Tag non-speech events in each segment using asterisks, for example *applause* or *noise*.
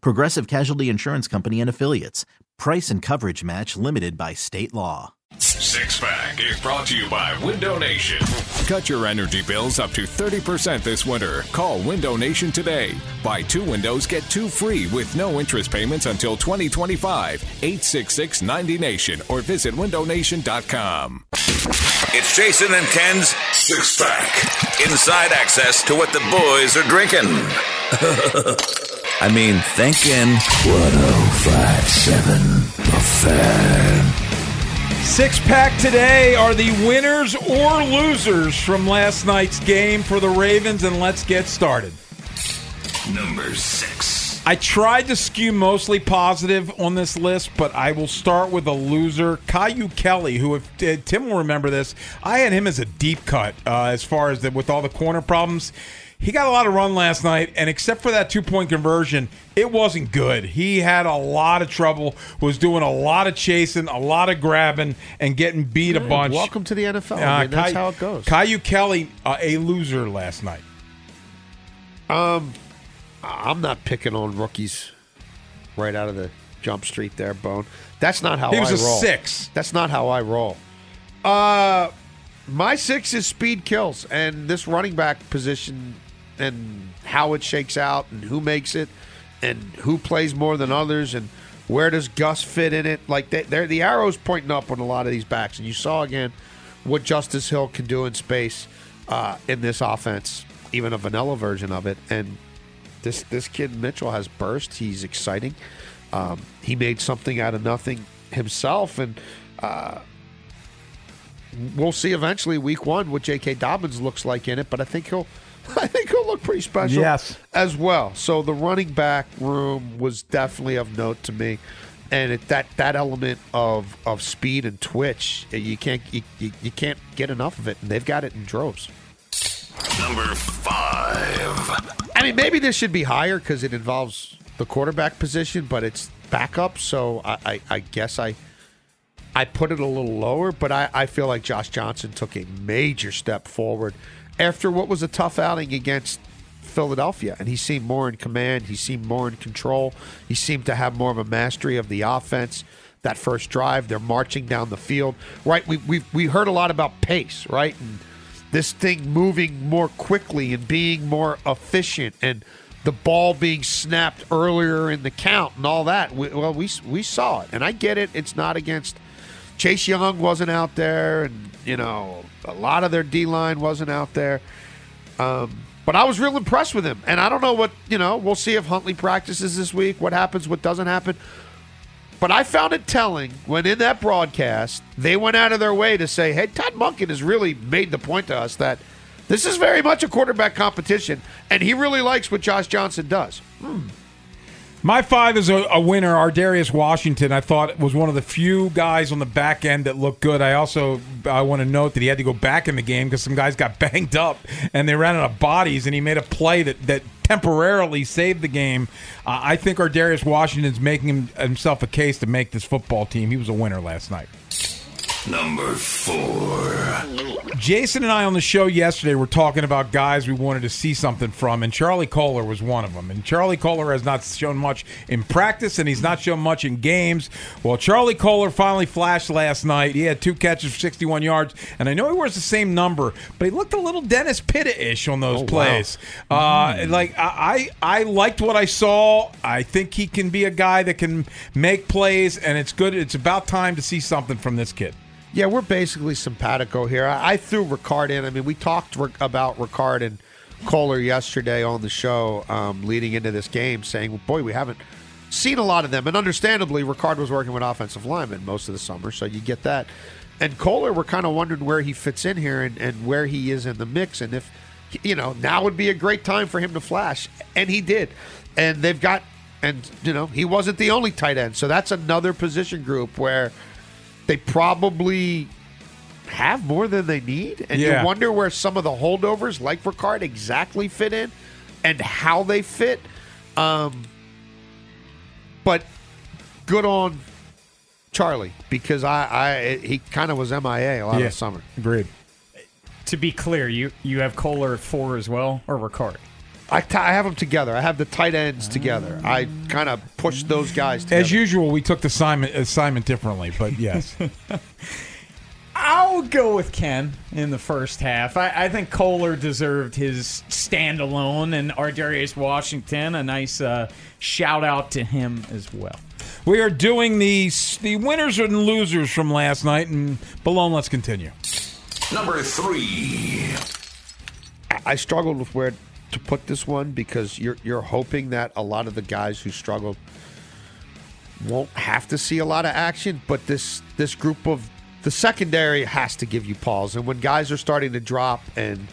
Progressive Casualty Insurance Company and Affiliates. Price and coverage match limited by state law. Six Pack is brought to you by Window Nation. Cut your energy bills up to 30% this winter. Call Window Nation today. Buy two windows, get two free with no interest payments until 2025. 866 90Nation or visit windownation.com. It's Jason and Ken's Six Pack. Inside access to what the boys are drinking. *laughs* I mean, thinking. 1057 The Fan. Six pack today are the winners or losers from last night's game for the Ravens, and let's get started. Number six. I tried to skew mostly positive on this list, but I will start with a loser, Kyu Blu Kelly, who, if uh, Tim will remember this, I had him as a deep cut uh, as far as the, with all the corner problems. He got a lot of run last night, and except for that two point conversion, it wasn't good. He had a lot of trouble, was doing a lot of chasing, a lot of grabbing, and getting beat a bunch. Welcome to the NFL. Uh, man. That's Cay- how it goes. Kyu Blu Kelly, uh, a loser last night. Um, I'm not picking on rookies right out of the jump street there, Bone. That's not how He was I a roll. six. That's not how I roll. Uh, my six is speed kills, and this running back position and how it shakes out and who makes it and who plays more than others and where does Gus fit in it. Like they, they're the arrows pointing up on a lot of these backs, and you saw again what Justice Hill can do in space uh, in this offense, even a vanilla version of it. And this this kid Mitchell has burst. He's exciting. Um, he made something out of nothing himself, and uh, we'll see eventually week one what J.K. Dobbins looks like in it. But I think he'll *laughs* I think he'll look pretty special Yes. as well. So the running back room was definitely of note to me. And it, that that element of, of speed and twitch, eh, you can't you, you, you can't get enough of it, and they've got it in droves. Number five. I mean, maybe this should be higher because it involves the quarterback position, but it's backup. So I, I, I guess I I put it a little lower, but I, I feel like Josh Johnson took a major step forward after what was a tough outing against Philadelphia. And he seemed more in command. He seemed more in control. He seemed to have more of a mastery of the offense. That first drive, they're marching down the field. Right, we we we heard a lot about pace, right? And this thing moving more quickly and being more efficient and the ball being snapped earlier in the count and all that. We, well, we we saw it, and I get it. It's not against Chase Young wasn't out there, and you know a lot of their D line wasn't out there. Um, but I was real impressed with him, and I don't know what you know. We'll see if Huntley practices this week. What happens? What doesn't happen? But I found it telling when in that broadcast they went out of their way to say, "Hey, Todd Monken has really made the point to us that this is very much a quarterback competition, and he really likes what Josh Johnson does." My five is a, a winner. Ardarius Washington, I thought was one of the few guys on the back end that looked good. I also I want to note that he had to go back in the game because some guys got *laughs* banged up and they ran out of bodies, and he made a play that that temporarily saved the game. Uh, I think Ardarius Washington's making him, himself a case to make this football team. He was a winner last night. Number four. Jason and I on the show yesterday were talking about guys we wanted to see something from, and Charlie Kolar was one of them. And Charlie Kolar has not shown much in practice, and he's not shown much in games. Well, Charlie Kolar finally flashed last night. He had two catches for 61 yards, and I know he wears the same number, but he looked a little Dennis Pitta-ish on those Oh, wow. plays. Uh, like I, I I liked what I saw. I think he can be a guy that can make plays, and it's good. It's about time to see something from this kid. Yeah, we're basically simpatico here. I, I threw Ricard in. I mean, we talked about Ricard and Kolar yesterday on the show um, leading into this game, saying, boy, we haven't seen a lot of them. And understandably, Ricard was working with offensive linemen most of the summer, so you get that. And Kolar, we're kind of wondering where he fits in here and, and where he is in the mix. And if, you know, now would be a great time for him to flash. And he did. And they've got, and, you know, he wasn't the only tight end. So that's another position group where they probably have more than they need. And Yeah. you wonder where some of the holdovers, like Ricard, exactly fit in and how they fit. Um, but good on Charlie because I, I he kind of was MIA a lot of the summer. agreed. To be clear, you you have Kolar at four as well, or Ricard? I, t- I have them together. I have the tight ends together. I kind of pushed those guys together. As usual, we took the assignment assignment differently, but yes. *laughs* I'll go with Ken in the first half. I, I think Kolar deserved his standalone, and Ardarius Washington a nice uh, shout out to him as well. we are doing the the winners and losers from last night, and Balone, let's continue. Number three. I struggled with where to put this one because you're you're hoping that a lot of the guys who struggled won't have to see a lot of action, but this this group of the secondary has to give you pause. And when guys are starting to drop and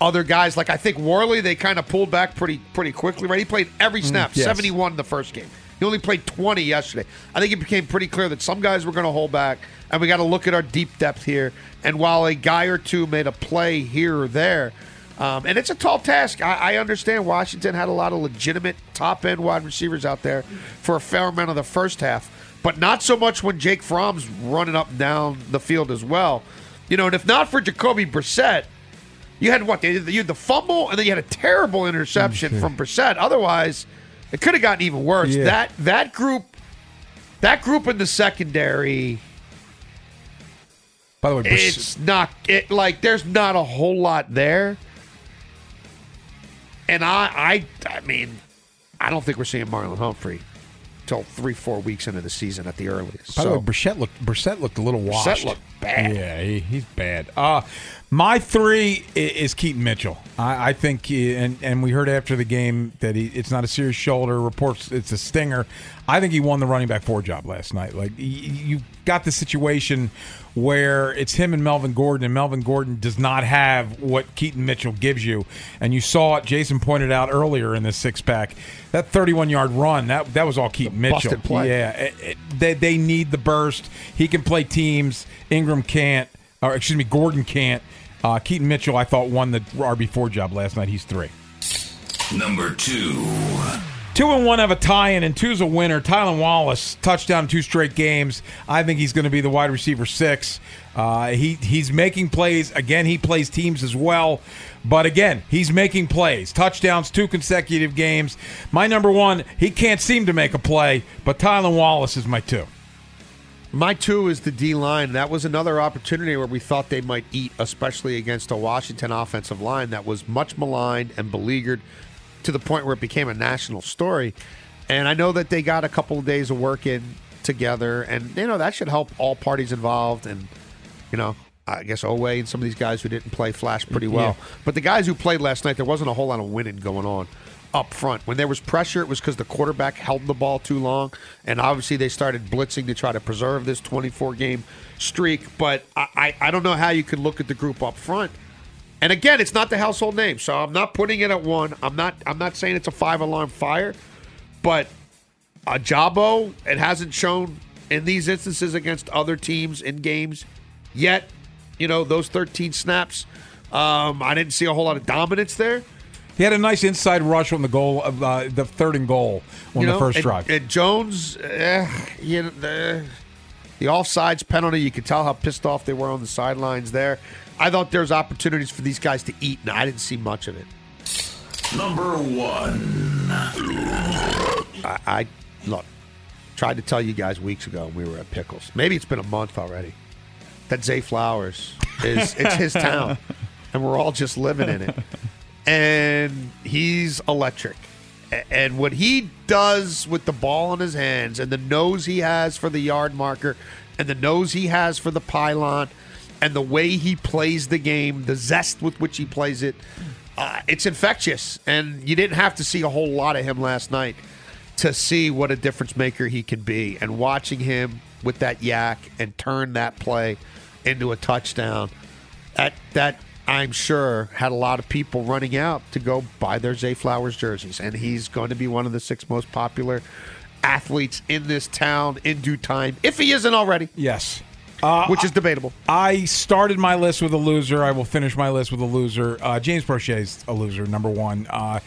other guys like I think Worley, they kind of pulled back pretty pretty quickly. Right, he played every mm, snap, yes. seventy one the first game. He only played twenty yesterday. I think it became pretty clear that some guys were going to hold back, and we got to look at our deep depth here. And while a guy or two made a play here or there. Um, and it's a tall task. I, I understand Washington had a lot of legitimate top end wide receivers out there for a fair amount of the first half, but not so much when Jake Fromm's running up and down the field as well. You know, and if not for Jacoby Brissett, you had what? You had the fumble, and then you had a terrible interception from Brissett. Otherwise, it could have gotten even worse. Yeah. That that group, that group in the secondary, By the way, Briss- it's not it like there's not a whole lot there. And I I I mean, I don't think we're seeing Marlon Humphrey till three, four weeks into the season at the earliest. by the way, Brissett looked Brissett looked a little Brissett washed. looked bad. Yeah, he, he's bad. Uh my three is Keaton Mitchell. I, I think, he, and and we heard after the game that he it's not a serious shoulder. Reports it's a stinger. I think he won the running back four job last night. Like you got the situation where it's him and Melvin Gordon, and Melvin Gordon does not have what Keaton Mitchell gives you. And you saw it. Jason pointed out earlier in this six pack that 31 yard run. That that was all Keaton Mitchell. play. Yeah, it- it- they they need the burst. He can play teams. Ingram can't, or excuse me, Gordon can't. Uh, Keaton Mitchell, I thought won the RB four job last night. He's three. Number two. Two and one have a tie-in, and two's a winner. Tylan Wallace touchdown two straight games. I think he's going to be the wide receiver six. Uh, he he's making plays again. He plays teams as well, but again he's making plays. Touchdowns, two consecutive games. My number one, he can't seem to make a play, but Tylan Wallace is my two. My two is the D line. That was another opportunity where we thought they might eat, especially against a Washington offensive line that was much maligned and beleaguered to the point where it became a national story. And I know that they got a couple of days of work in together, and you know that should help all parties involved. And you know, I guess Oweh and some of these guys who didn't play flashed pretty well. But the guys who played last night, there wasn't a whole lot of winning going on up front. When there was pressure, it was because the quarterback held the ball too long, and obviously they started blitzing to try to preserve this 24 game streak. But I, I, I don't know how you could look at the group up front. And again, it's not the household name, so I'm not putting it at one. I'm not. I'm not saying it's a five alarm fire, but a Jabo, it hasn't shown in these instances against other teams in games yet. You know, those 13 snaps, um, I didn't see a whole lot of dominance there. He had a nice inside rush on the goal of uh, the third and goal on you the first and, drive. And Jones, eh, you know, the, The offsides penalty, you could tell how pissed off they were on the sidelines there. I thought there was opportunities for these guys to eat, and I didn't see much of it. Number one. I, I look tried to tell you guys weeks ago when we were at Pickles. Maybe it's been a month already. That Zay Flowers is it's his town, and we're all just living in it. And he's electric. And what he does with the ball in his hands, and the nose he has for the yard marker, and the nose he has for the pylon, and the way he plays the game, the zest with which he plays it, uh, it's infectious. And you didn't have to see a whole lot of him last night to see what a difference maker he can be. And watching him with that yak and turn that play into a touchdown, that that I'm sure had a lot of people running out to go buy their Zay Flowers jerseys. And he's going to be one of the six most popular athletes in this town in due time, if he isn't already, Yes. which is debatable. I started my list with a loser. I will finish my list with a loser. Uh, James Proche's a loser, number one. Uh,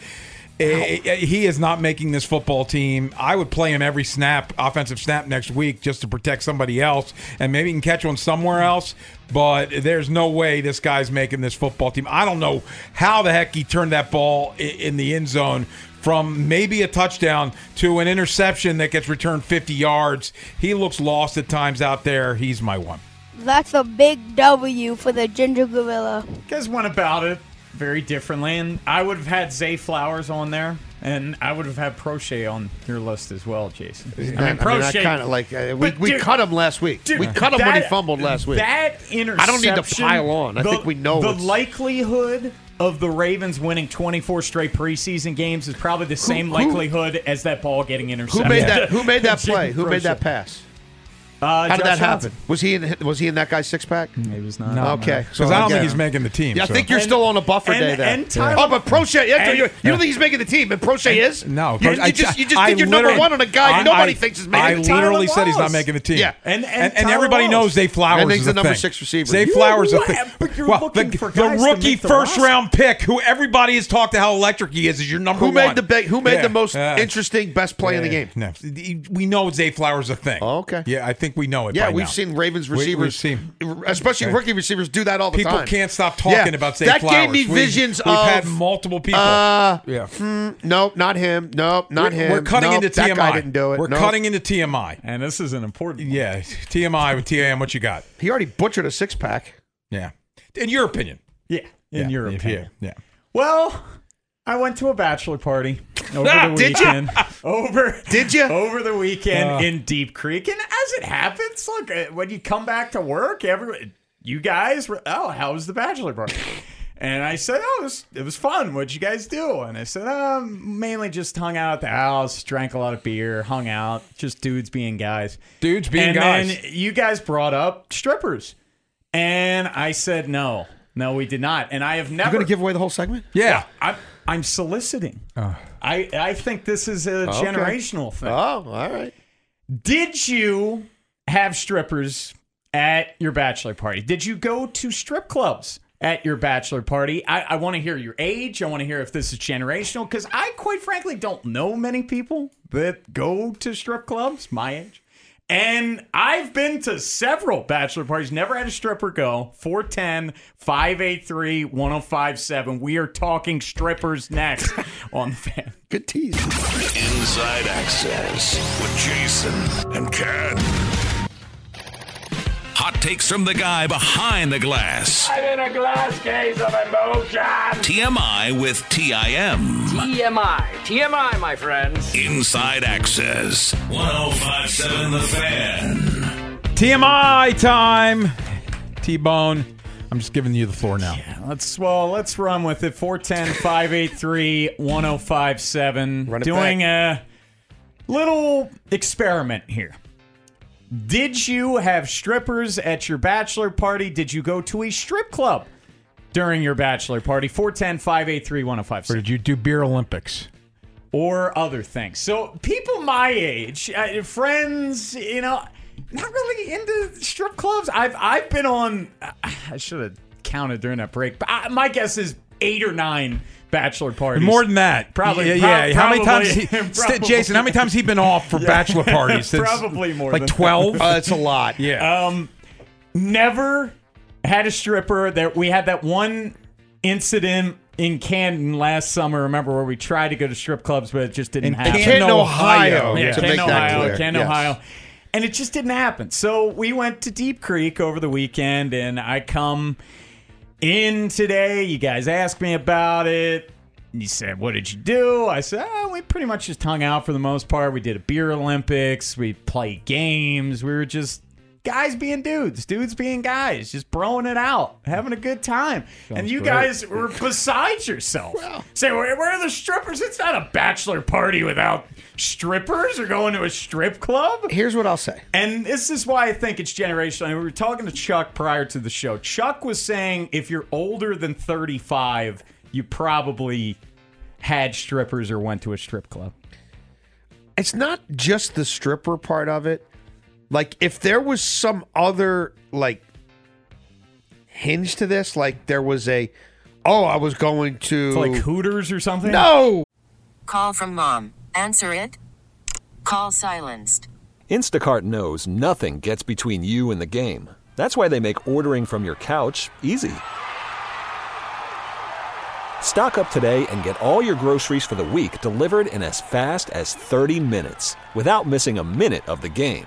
Eh, eh, he is not making this football team. I would play him every snap, offensive snap next week, just to protect somebody else, and maybe he can catch one somewhere else. But there's no way this guy's making this football team. I don't know how the heck he turned that ball in the end zone from maybe a touchdown to an interception that gets returned 50 yards. He looks lost at times out there. He's my one. That's a big W for the ginger gorilla. You guys went about it very differently, and I would have had Zay Flowers on there, and I would have had Proche on your list as well, Jason. I mean, I, mean, I kind of like uh, we, we dude- cut him last week. Dude, we cut him when he fumbled last week. That interception. I don't need to pile on. I the- think we know the likelihood of the Ravens winning 24 straight preseason games is probably the same who- likelihood as that ball getting intercepted. Who made that? Who made that *laughs* play? Who made that pass? Uh, How did Josh that Johnson. happen? Was he in? Was he in that guy's six pack? He was not. okay, Because I don't think he's making the team. Yeah, I think you're And- still on a buffer and- day there. and Tyler- oh, but Proche, yeah, and- you, you don't think he's making the team, and Proche is? No, you, Coach, you I- just you just I did your number one on a guy I- nobody I- thinks is I making the team. I literally Tyler said he's not making the team. Yeah. And- and and, Tyler everybody Wallace. knows Zay Flowers And is the number six receiver. Zay Flowers is a what? thing. But you're looking the, for the rookie first round pick, who everybody has talked to how electric he is, is your number Who made the big, Who made the most interesting, best play in the game? No, we know Zay Flowers is a thing. Oh, okay. Yeah, I think we know it. Yeah, by we've now. seen Ravens We- we've receivers, seen- especially Okay. rookie receivers, do that all the People time. People can't stop talking Yeah. about Zay that Flowers. gave me We've- visions we've of had multiple people. Uh, yeah. nope, not him. Nope, not we're, him. We're cutting Nope, into that TMI. guy didn't do it. We're Nope. cutting into TMI. And this is an important. one. Yeah, TMI with TAM. What you got? He already butchered a six pack. Yeah, in your opinion. Yeah, in yeah. your yeah, opinion. Yeah. Well, I went to a bachelor party over Ah, the did ya? weekend. *laughs* Over Did ya? Over the weekend Uh. in Deep Creek, and as it happens, look uh, when you come back to work, every you guys were oh, how was the bachelor party? And I said, oh, it was, it was fun. What'd you guys do? And I said, um, mainly just hung out at the house, drank a lot of beer, hung out, just dudes being guys. Dudes being and guys. then you guys brought up strippers, and I said no, no, we did not. And I have never You going to give away the whole segment? Yeah. I'm, I'm soliciting. Ah. I, I think this is a Okay. generational thing. Oh, all right. Did you have strippers at your bachelor party? Did you go to strip clubs at your bachelor party? I, I want to hear your age. I want to hear if this is generational because I, quite frankly, don't know many people that go to strip clubs my age. And I've been to several bachelor parties, never had a stripper go. 410 583 1057. We are talking strippers next *laughs* on the fan. Good tease. Inside Access with Jason and Ken. Hot takes from the guy behind the glass. I'm in a glass case of emotion. TMI with TIM. TMI. TMI, my friends. Inside Access. 1057 The Fan. TMI time. T Bone. I'm just giving you the floor now. Let's well, let's run with it. 410-583-1057. Run it Doing a little experiment here. Did you have strippers at your bachelor party? Did you go to a strip club during your bachelor party? 410-583-1057 Or did you do beer Olympics? or other things. So people my age, uh, friends, you know, not really into strip clubs. I've I've been on. *sighs* I should have counted during that break, but I, my guess is eight or nine bachelor parties. More than that, Probably- Yeah, prob- yeah. how many times, he, *laughs* St-. Jason? How many times he been off for bachelor parties? *laughs* Probably more like twelve. Uh, it's a lot. Yeah. Um, never had a stripper. That we had that one incident in Canton last summer. Remember where we tried to go to strip clubs, but it just didn't In happen. Canton, Ohio, Yeah, to Canton, that Ohio. Canton, Yes. Ohio. And it just didn't happen. So we went to Deep Creek over the weekend, and I come in today. You guys asked me about it. You said, What did you do? I said, oh, We pretty much just hung out for the most part. We did a beer Olympics. We played games. We were just guys being dudes, dudes being guys, just broing it out, having a good time. and you guys were beside yourself. Say, where, where are the strippers? It's not a bachelor party without strippers or going to a strip club. Here's what I'll say. And this is why I think it's generational. And we were talking to Chuck prior to the show. Chuck was saying if you're older than 35, you probably had strippers or went to a strip club. It's not just the stripper part of it. Like if there was some other like hinge to this, like there was a oh, I was going to like Hooters or something? No. Call from mom. Answer it. Call silenced. Instacart knows nothing gets between you and the game. That's why they make ordering from your couch easy. Stock up today and get all your groceries for the week delivered in as fast as 30 minutes without missing a minute of the game.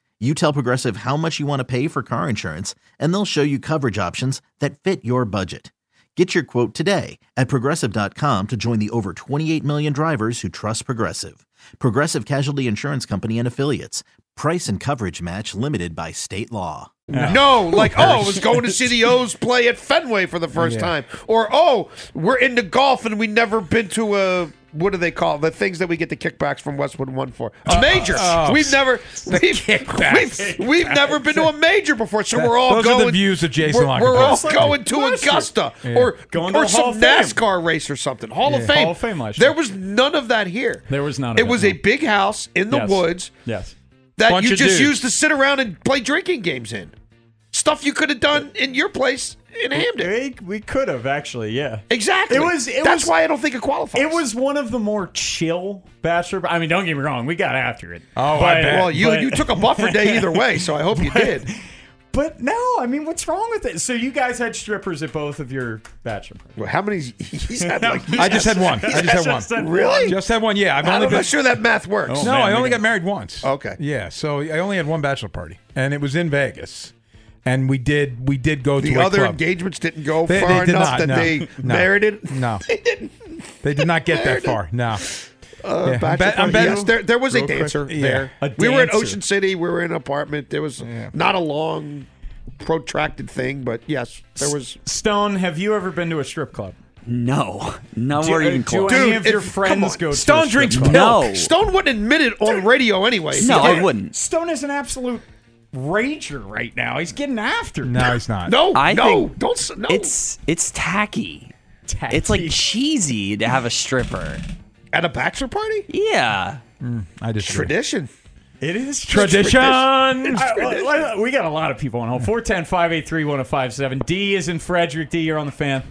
You tell Progressive how much you want to pay for car insurance, and they'll show you coverage options that fit your budget. Get your quote today at progressive.com to join the over 28 million drivers who trust Progressive. Progressive Casualty Insurance Company and Affiliates. Price and coverage match limited by state law. No, like oh, I was *laughs* going to see the O's play at Fenway for the first Yeah. time, or oh, we're into golf and we never been to a what do they call the things that we get the kickbacks from Westwood One for a major? Uh, oh, we've never *laughs* we've, we've, we've never been to a major before, so we're all Those are the going. views of Jason We're, we're all Lockett. going to Augusta Yeah. or Going to or some. NASCAR race or something. Hall of Fame. Hall of Fame last year. There was none of that here. There was none It it, was a big house in the Yes. woods Yes. that Bunch you just dudes. used to sit around and play drinking games in. Stuff you could have done in your place in Hampden. We, we could have actually, yeah. Exactly. It was. It That's was, why I don't think it qualifies. It was one of the more chill bachelor. I mean, don't get me wrong, we got after it. Oh, I bet. Well, you but- you took a buffer day either *laughs* way, so I hope you did. But no, I mean, what's wrong with it? So you guys had strippers at both of your bachelor parties. Well, how many? He's had *laughs* like. I just had *laughs* one. I just had one. Really? Just had one. Yeah, I've only I'm been. not sure that math works. Oh, no, man, I only got- got married once. Okay. Yeah, so I only had one bachelor party, and it was in Vegas, and we did we did go The to a other club. engagements didn't go They- far they enough not, that no. they No. merited. *laughs* No, *laughs* They didn't. they did not get that far. No. Uh, Yeah, I'm bet- I'm party. Yes, there, there was a Real quick. dancer Yeah. there. A we were in. Ocean City. We were in an apartment. There was not a long, protracted thing, but yes, there was. Stone, have you ever been to a strip club? No, nowhere Do- even do any Dude, of your friends on. go to Stone a strip drinks club? No. Stone wouldn't admit it on radio anyway. No, I wouldn't. Stone is an absolute rager right now. He's getting after. No, he's not. No, I no, think don't. s- No. It's it's tacky. Tacky. It's like cheesy to have a stripper. at a bachelor party. Yeah. Mm, I just Tradition. It is tradition. I- I- we got a lot of people on hold. 410 583 1057. D is in Frederick. D, you're on the fan.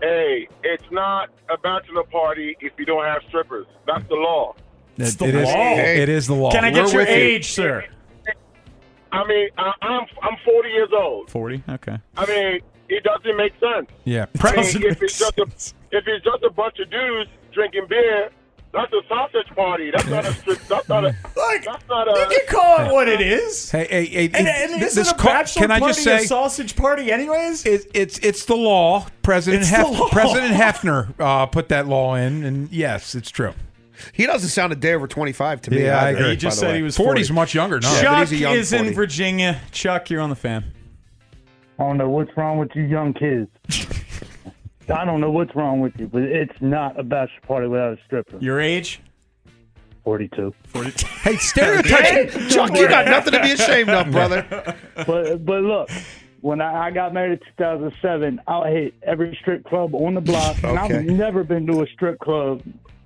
Hey, it's not a bachelor party if you don't have strippers. That's the law. It's It, the it is. law. It is the law. Can I get We're your with you. age, sir? I mean, I, I'm I'm 40 years old. 40. Okay. I mean, it doesn't make sense. Yeah. I mean, Doesn't if make it's just a *laughs* if it's just a bunch of dudes drinking beer, That's a sausage party. That's not a strip. That's not a. *laughs* that's not a. You can call it what it is. Hey, hey, hey, And, it- and th- isn't this a car- bachelor can I party just say a sausage party anyways? it, it's it's the law. President It's the law. President Hefner uh, put that law in, and yes, it's true. He doesn't sound a day over 25 to me. Yeah, I either, agree. He just said way. he was 40's 40. much younger. No, Chuck he's a young is 40. in Virginia. Chuck, you're on the fan. I don't know what's wrong with you young kids. *laughs* I don't know what's wrong with you, but it's not a bachelor party without a stripper. Your age? 42. 42. Hey, *laughs* stereotype. Chuck, you got nothing to be ashamed of, brother. *laughs* But but look, when I, I got married in 2007, I hit every strip club on the block, and I've never been to a strip club.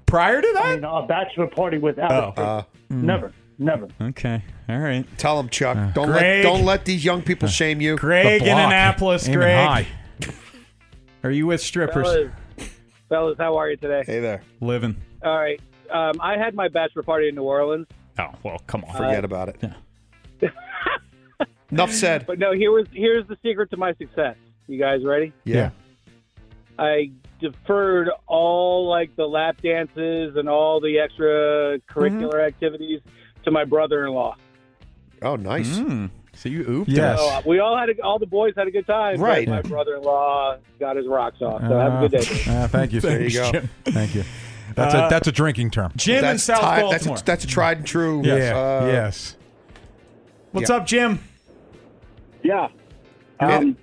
Prior to I that? mean, a bachelor party without Oh. a stripper. Uh, Never, never. Okay. All right. tell them, Chuck. don't Greg. let don't let these young people shame you. Greg in. Annapolis. Aiming Greg. high. *laughs* Are you with strippers? Fellas, fellas, how are you today? Hey there. Living. All right. Um, I had my bachelor party in New Orleans, Oh, well, come on. Forget about it. *laughs* Enough said. but no. Here was here's the secret to my success. You guys ready? Yeah. I deferred all like the lap dances and all the extra curricular activities to my brother-in-law. Oh, nice. Mm. So you ooped Yes. So uh, we all had a, all the boys had a good time. Right. My brother-in-law got his rocks off. So have a good day. Uh, thank you. There you go. Jim. Thank you. That's Uh, a that's a drinking term. Jim in That's South ti- Baltimore. That's a, that's a tried and true. Yeah. uh, yes. What's up, Jim? Yeah. Um,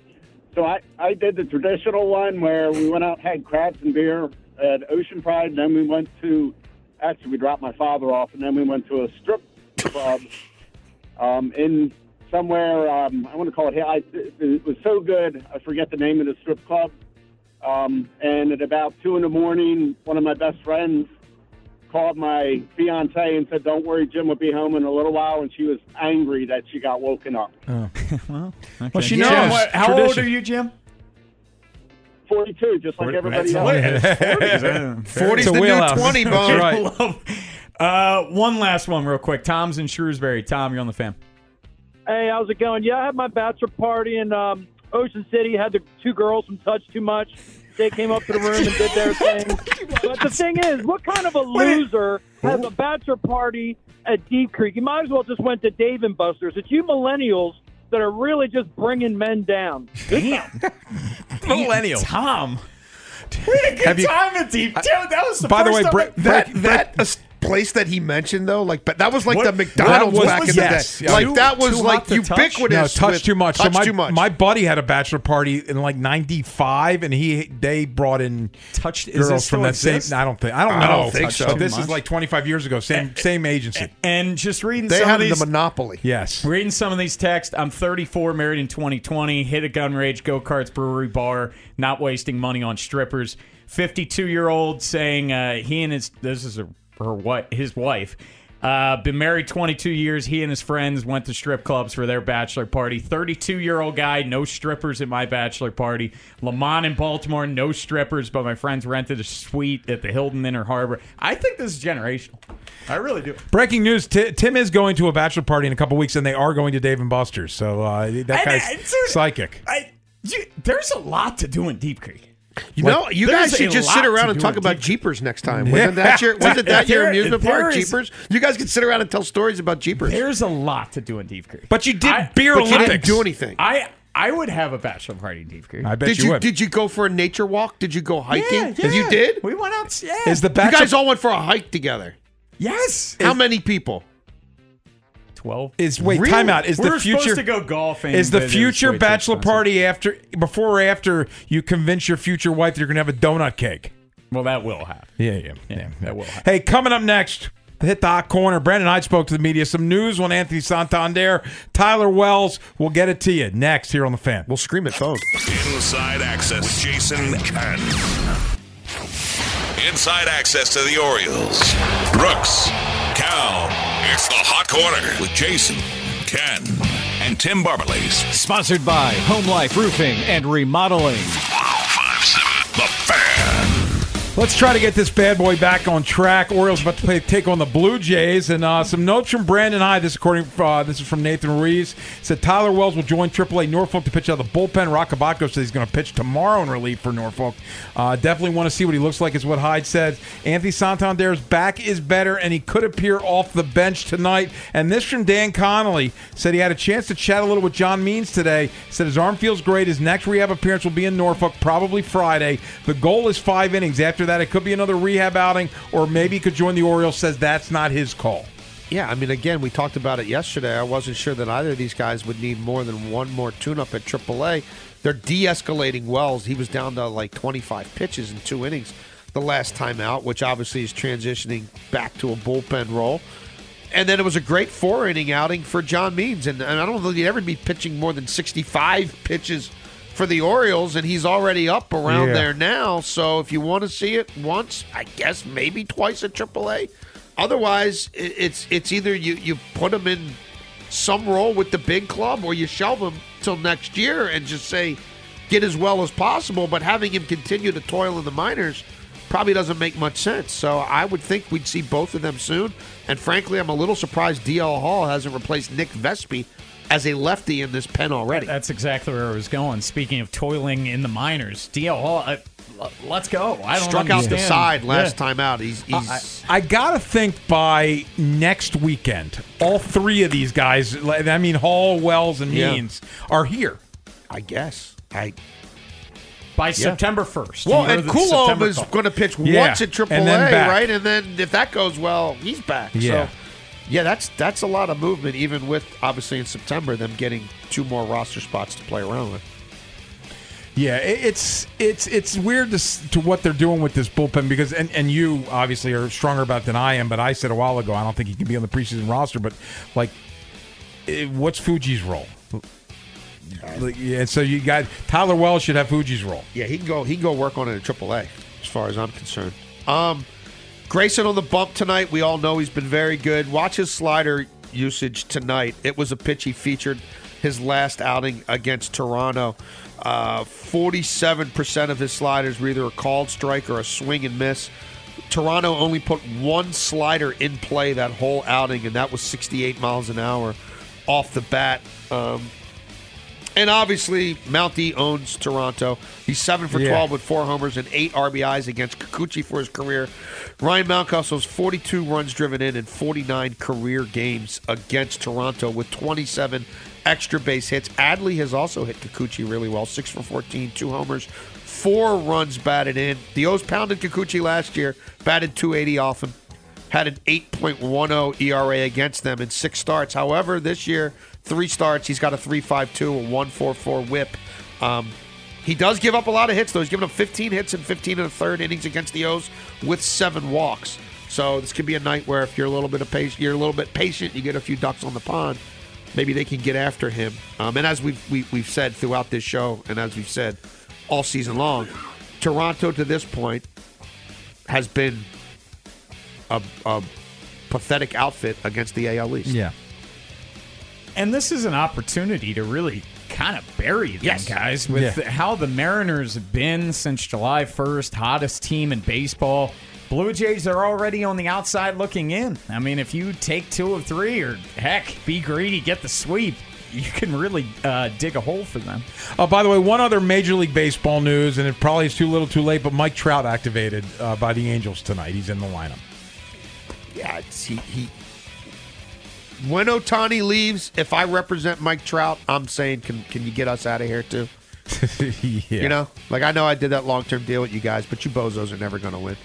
so I, I did the traditional one where we went out and had crabs and beer at Ocean Pride, and then we went to actually we dropped my father off, and then we went to a strip club *laughs* um, in somewhere. Um, I want to call it. I, it, it was so good. I forget the name of the strip club. Um, and at about two in the morning, one of my best friends called my fiance and said, "Don't worry, Jim will be home in a little while." And she was angry that she got woken up. *laughs* well, okay. Well, she Jim, knows. what- how old are you, Jim? Forty-two, just like everybody else. *laughs* Forty's It's the new twenty, That's Bone. right. *laughs* Uh, one last one, real quick. Tom's in Shrewsbury. Tom, you're on the fan. Hey, how's it going? Yeah, I had my bachelor party in um, Ocean City. Had the two girls from Touch Too Much. They came up to the room and did their *laughs* thing. But the thing is, what kind of a loser has a bachelor party at Deep Creek? You might as well just went to Dave and Buster's. It's you millennials that are really just bringing men down. Damn. *laughs* Millennial. Tom. We had a good Have you- time at Deep. Dude, that was the By the first way, time Bre- I- That Break- that uh, place that he mentioned though, like, but that was like What- the McDonald's that was- back in yes. the Yeah. day. Like Too- that was like hot to touch? ubiquitous. No, touch with too much. Touch so my, too much. my buddy had a bachelor party in like '95, and he they brought in Touched- is girls this from that exist? same. I don't think. I don't I know. don't think so. But this is like 25 years ago. Same same agency. And just reading they some had of these. the monopoly. Yes. Reading some of these texts, I'm 34, married in 2020, hit a gun rage, go karts, brewery bar, not wasting money on strippers. 52 year old saying uh, he and his this is a, her what his wife. Uh, been married 22 years. He and his friends went to strip clubs for their bachelor party. 32 year old guy, no strippers at my bachelor party. Lamont in Baltimore, no strippers, but my friends rented a suite at the Hilton Inner Harbor. I think this is generational. I really do. Breaking news: Ti- Tim is going to a bachelor party in a couple weeks, and they are going to Dave and Buster's. So uh, that And, guy's uh, dude, psychic. I, you, there's a lot to do in Deep Creek. You Like, know, you guys should just sit around and talk about Jeepers next time. Yeah. Wasn't that your *laughs* wasn't that your amusement park? is- Jeepers. You guys could sit around and tell stories about Jeepers. There's a lot to do in Deep Creek. But you did I- beer but you Olympics. didn't do anything. I I would have a bachelor party in Deep Creek. I bet Did you, you would. did you go for a nature walk? Did you go hiking? Yeah, yeah. You did? We went out. Yeah. is the You guys all went for a hike together. yes. How many people? Twelve. is wait Really? time out. Is we the future supposed to go golfing. is the but it was future way bachelor party after before or after you convince your future wife that you're going to have a donut cake? Well, that will happen. Yeah, yeah, Yeah, that will happen. Hey, coming up next, hit the hot corner. Brandon I spoke to the media. Some news on Anthony Santander, Tyler Wells. We'll get it to you next here on the fan. We'll scream at phone. Inside access with Jason Ken. Inside access to the Orioles. Brooks. Cal. It's the Hot Corner with Jason, Ken, and Tim Barbalace. Sponsored by Home Life Roofing and Remodeling. 1057 The Fan. Let's try to get this bad boy back on track. Orioles about to play, take on the Blue Jays, and uh, some notes from Brandon Hyde. This according uh, this is from Nathan Ruiz. Said Tyler Wells will join AAA Norfolk to pitch out of the bullpen. Roch Kubatko says he's going to pitch tomorrow in relief for Norfolk. Uh, definitely want to see what he looks like, is what Hyde said. Anthony Santander's back is better, and he could appear off the bench tonight. And this from Dan Connolly said he had a chance to chat a little with John Means today. Said his arm feels great. His next rehab appearance will be in Norfolk, probably Friday. The goal is five innings. After that, it could be another rehab outing, or maybe could join the Orioles. Says that's not his call. Yeah, I mean, again, we talked about it yesterday. I wasn't sure that either of these guys would need more than one more tune-up at AAA. They're de-escalating Wells. He was down to like 25 pitches in two innings the last time out, which obviously is transitioning back to a bullpen role. And then it was a great four-inning outing for John Means, and, and I don't know that he'd ever be pitching more than 65 pitches for the Orioles, and he's already up around Yeah. there now. So if you want to see it once, I guess maybe twice at AAA. Otherwise, it's it's either you you put him in some role with the big club, or you shelve him till next year and just say get as well as possible. But having him continue to toil in the minors probably doesn't make much sense. So I would think we'd see both of them soon. And frankly, I'm a little surprised DL Hall hasn't replaced Nick Vespi as a lefty in this pen already. That's exactly where I was going. Speaking of toiling in the minors, DL Hall, uh, l- let's go. I don't Struck out the side last Yeah. time out. He's, he's I gotta think by next weekend, all three of these guys, I mean Hall, Wells, and Yeah. Means, are here. I guess. I by September first. Well, and Coulombe is going to pitch Yeah, once at AAA, and then back. right? And then if that goes well, he's back. Yeah. So, yeah, that's that's a lot of movement, even with obviously in September them getting two more roster spots to play around with. Yeah, it's it's it's weird to, to what they're doing with this bullpen because and, and you obviously are stronger about it than I am, but I said a while ago I don't think he can be on the preseason roster. But like, eh, what's Fuji's role? Like, yeah, so you got Tyler Wells should have Fuji's role. Yeah, he can go. He can go work on it at AAA, as far as I'm concerned. Um, Grayson on the bump tonight. We all know he's been very good. Watch his slider usage tonight. It was a pitch he featured his last outing against Toronto. Uh, Forty-seven percent of his sliders were either a called strike or a swing and miss. Toronto only put one slider in play that whole outing, and that was 68 miles an hour off the bat. Um, and obviously, Mountie owns Toronto. He's seven for Yeah. 12 with four homers and eight RBIs against Kikuchi for his career. Ryan Mountcastle's 42 runs driven in and 49 career games against Toronto with 27 extra base hits. Adley has also hit Kikuchi really well. Six for 14, two homers, four runs batted in. The O's pounded Kikuchi last year, batted 280 off him had an 8.10 ERA against them in six starts. However, this year, three starts, he's got a 3.52, a 1.44 whip. Um, he does give up a lot of hits, though. He's given up 15 hits and 15 in the third innings against the O's with seven walks. So this could be a night where if you're a little bit of patient, you're a little bit patient, you get a few ducks on the pond. Maybe they can get after him. Um, and as we've we, we've said throughout this show, and as we've said all season long, Toronto to this point has been a, a pathetic outfit against the AL East. Yeah. And this is an opportunity to really kind of bury them, Yes. guys, with Yeah. how the Mariners have been since July 1st, hottest team in baseball. Blue Jays are already on the outside looking in. I mean, if you take two of three, or heck, be greedy, get the sweep, you can really uh, dig a hole for them. Oh, by the way, one other Major League Baseball news, and it probably is too little, too late. But Mike Trout activated uh, by the Angels tonight. He's in the lineup. Yeah, it's, he, he. When Ohtani leaves, if I represent Mike Trout, I'm saying, can can you get us out of here too? *laughs* yeah. You know, like I know I did that long term deal with you guys, but you bozos are never going to win.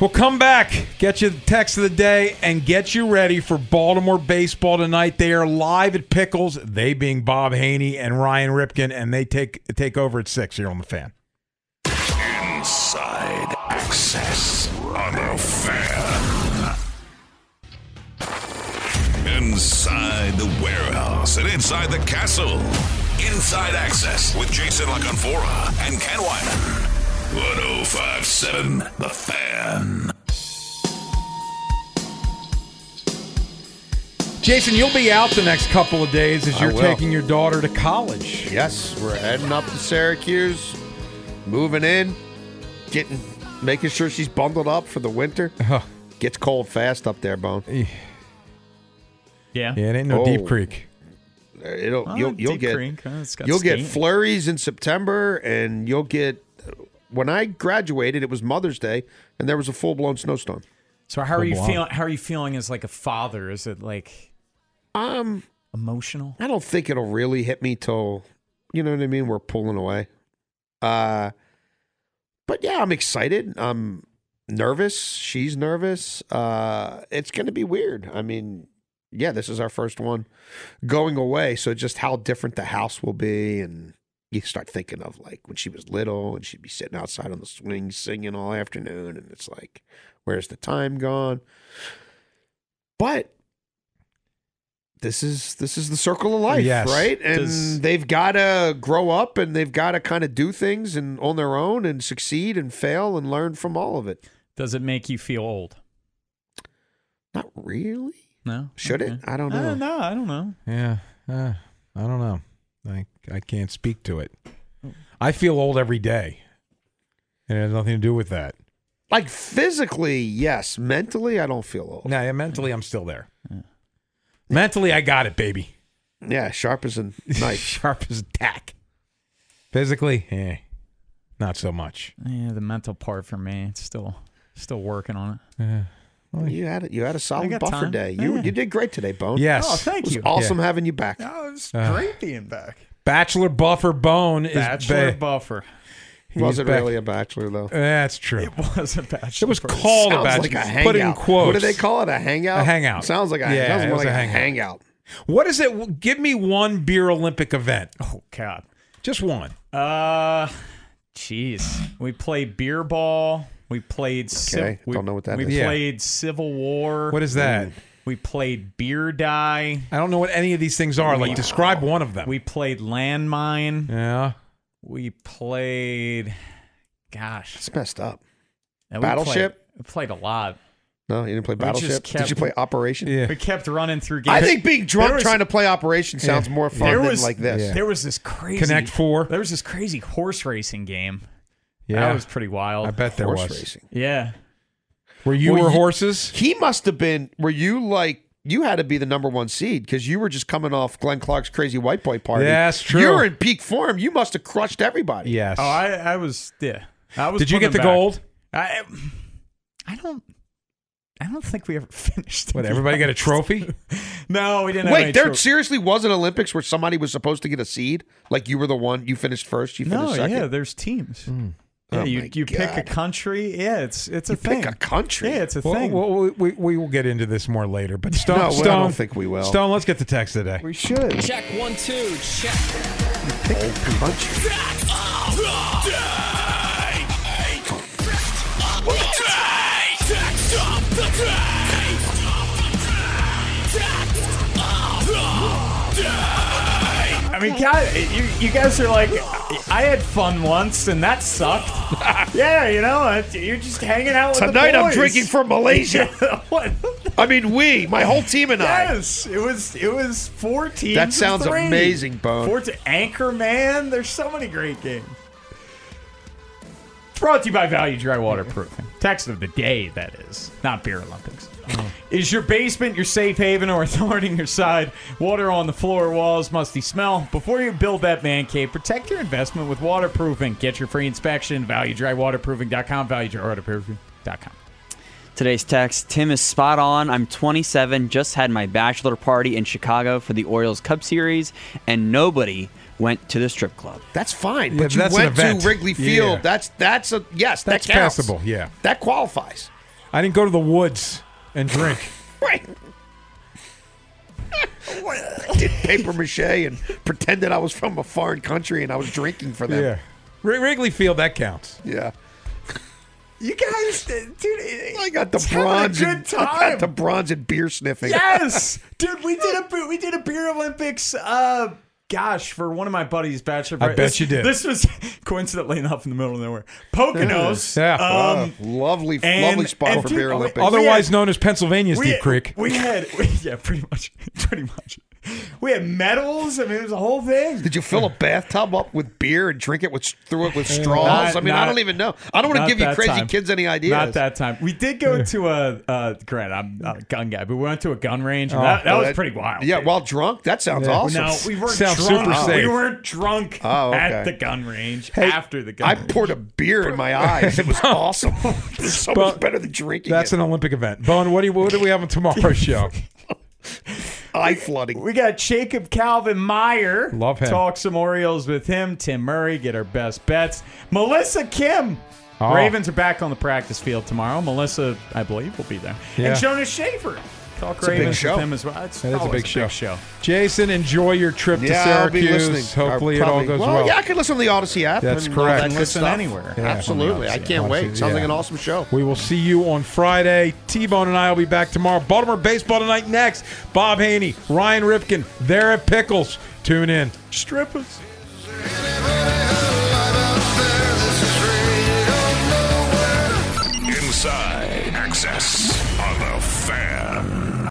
We'll come back, get you the text of the day, and get you ready for Baltimore baseball tonight. They are live at Pickles, they being Bob Haynie and Ryan Ripken, and they take take over at six here on the fan. Inside access on the fan. Inside the warehouse and inside the castle. Inside access with Jason La Canfora and Ken Weinman. 1057 The Fan. Jason, you'll be out the next couple of days as you're taking your daughter to college. Yes, we're heading up to Syracuse, moving in, getting making sure she's bundled up for the winter. Uh-huh. Gets cold fast up there, Bone. Eh. Yeah. Yeah, it ain't no Oh. Deep Creek. It'll Oh, you'll you'll Deep get Creek, huh? You'll get flurries in September, and you'll get. When I graduated, it was Mother's Day, and there was a full blown snowstorm. So how are you feeling? How are you feeling as like a father? Is it like um emotional? I don't think it'll really hit me till you know what I mean. We're pulling away. Uh, but yeah, I'm excited. I'm nervous. She's nervous. Uh, it's going to be weird. I mean, yeah, this is our first one going away. So just how different the house will be, and you start thinking of like when she was little and she'd be sitting outside on the swing singing all afternoon, and it's like, where's the time gone? But this is this is the circle of life, Yes. right? And Does- they've got to grow up and they've got to kind of do things and on their own and succeed and fail and learn from all of it. Does it make you feel old? Not really. No. Should it? I don't know. Uh, no, I don't know. Yeah, uh, I don't know. I I can't speak to it. I feel old every day, and it has nothing to do with that. Like physically, yes. Mentally, I don't feel old. No, yeah, mentally, I'm still there. Mentally, I got it, baby. Yeah, sharp as a *laughs* knife. sharp as a tack. Physically, eh, not so much. Yeah, the mental part for me, it's still still working on it. Yeah. Well, you had it. You had a solid buffer time. day. You Yeah. you did great today, Bone. Yes. Oh, thank It was you. awesome Yeah. having you back. Oh, it's Uh, great being back. Bachelor Buffer Bone is Bachelor ba- buffer. he's Wasn't back. really a bachelor though. That's true. It was a bachelor. It was buffer. called a bachelor. like a hangout. Put in quotes. What do they call it? A hangout. A hangout. Sounds like a Yeah, sounds it was like a a hangout. hangout. What is it? Give me one beer Olympic event. Oh God. Just one. Uh, jeez. We play beer ball. We played. civ- Okay, we, don't know what that we is. Yeah. played Civil War. What is that? Hmm. We played beer die. I don't know what any of these things are. Like, describe one of them. We played landmine. yeah. We played. Gosh. It's messed up. and we Battleship? Played, we played a lot. No, you didn't play We just Battleship. kept- Did you play Operation? Yeah. We kept running through games. I think being drunk There was- trying to play Operation sounds Yeah. more fun there than was like this. Yeah. There was this crazy Connect Four. There was this crazy horse racing game. Yeah. That was pretty wild. I bet there Horse was. racing. Yeah. Were you Well, were you- horses? He must have been. Were you like? You had to be the number one seed because you were just coming off Glenn Clark's crazy white boy party. Yeah, that's true. You were in peak form. You must have crushed everybody. Yes. Oh, I, I was yeah. I was. Did you get the them back. gold? I I don't. I don't think we ever *laughs* finished. What? Everybody got a trophy? *laughs* No, we didn't. have Wait, any there tro- seriously was an Olympics where somebody was supposed to get a seed? Like you were the one. You finished first. You finished No, second. yeah. There's teams. Hmm. Yeah, Oh you my you pick a country. Yeah, it's it's a You thing. pick a country. Yeah, it's a Well, thing. well, we, we, we will get into this more later. But *laughs* Stone, No, well, I don't think we will. Stone, let's get the text today. we should. Check one, two, check. Pick a country. I mean, God, you, you guys are like, I had fun once and that sucked. *laughs* yeah, you know, you're just hanging out with the Tonight I'm drinking from Malaysia. *laughs* what? I mean, we, my whole team and I. Yes, it was it was four teams. That sounds three. amazing, Bone. Four te- Anchorman. There's so many great games. Brought to you by Value Dry Waterproofing. Text of the day, that is, not Beer Olympics. *laughs* Is your basement your safe haven or *laughs* a thorn in your side? Water on the floor, walls, musty smell? Before you build that man cave, protect your investment with waterproofing. Get your free inspection. ValueDryWaterproofing.com. ValueDryWaterproofing.com. Today's text Tim is spot on. I'm 27, just had my bachelor party in Chicago for the Orioles Cubs Series, and nobody went to the strip club. That's fine, Yeah, but you that's went to. Wrigley Field. Yeah. That's that's a yes. That's that counts. passable. Yeah. That qualifies. I didn't go to the woods and drink. *laughs* Right. Did paper mache and pretended I was from a foreign country and I was drinking for them. yeah. Wr- Wrigley Field, that counts. Yeah. You guys, dude, I got the It's having a bronze. good and, I time. got the bronze and beer sniffing. Yes, *laughs* dude, we did a we did a beer Olympics. Uh, gosh, for one of my buddies' bachelor. I bet This- you did. This was *laughs* coincidentally enough in the middle of nowhere. Poconos. Yeah. Um, Oh, lovely, and- lovely spot and for dude, beer Olympics. Otherwise had- known as Pennsylvania's we, Deep Creek. We had, we, *laughs* yeah, pretty much, *laughs* pretty much. *laughs* We had medals. I mean, it was a whole thing. Did you fill a bathtub up with beer and drink it with through it with straws? Not- I mean, I don't even know. I don't want to give you crazy time. kids any ideas. Not that time. We did go to a. Uh, grant, I'm not a gun guy, but we went to a gun range. And Oh, that, that was pretty wild. Yeah, dude. while drunk, that sounds Yeah. awesome. No, we weren't Sounds drunk. super safe. We weren't drunk Oh, at the gun range Hey, after the gun I range. poured a beer in my eyes. It was *laughs* awesome. *laughs* It was so much better than drinking. That's it. an Olympic event. Bone, what do you, what do we have on tomorrow's show? Eye flooding. We got Jacob Calvin Meyer. Love him. Talk some Orioles with him. Tim Murray, get our best bets. Melissa Kim. Oh. Ravens are back on the practice field tomorrow. Melissa, I believe, will be there. Yeah. And Jonas Shaffer. Talk It's a big show. with him as well. It's That is a always big show. Jason, enjoy your trip to Yeah, I'll be Syracuse. listening. Hopefully, Or it all probably- goes well. well. Yeah, I can listen to the Odyssey app. That's and all correct. that good listen stuff. anywhere. Yeah. Absolutely. I can't wait. Odyssey, Sounds like an awesome show. We will see you on Friday. T Bone and I will be back tomorrow. Baltimore baseball tonight next. Bob Haynie, Ryan Ripken, there at Pickles. Tune in. Strippers. Inside Access on the Fan.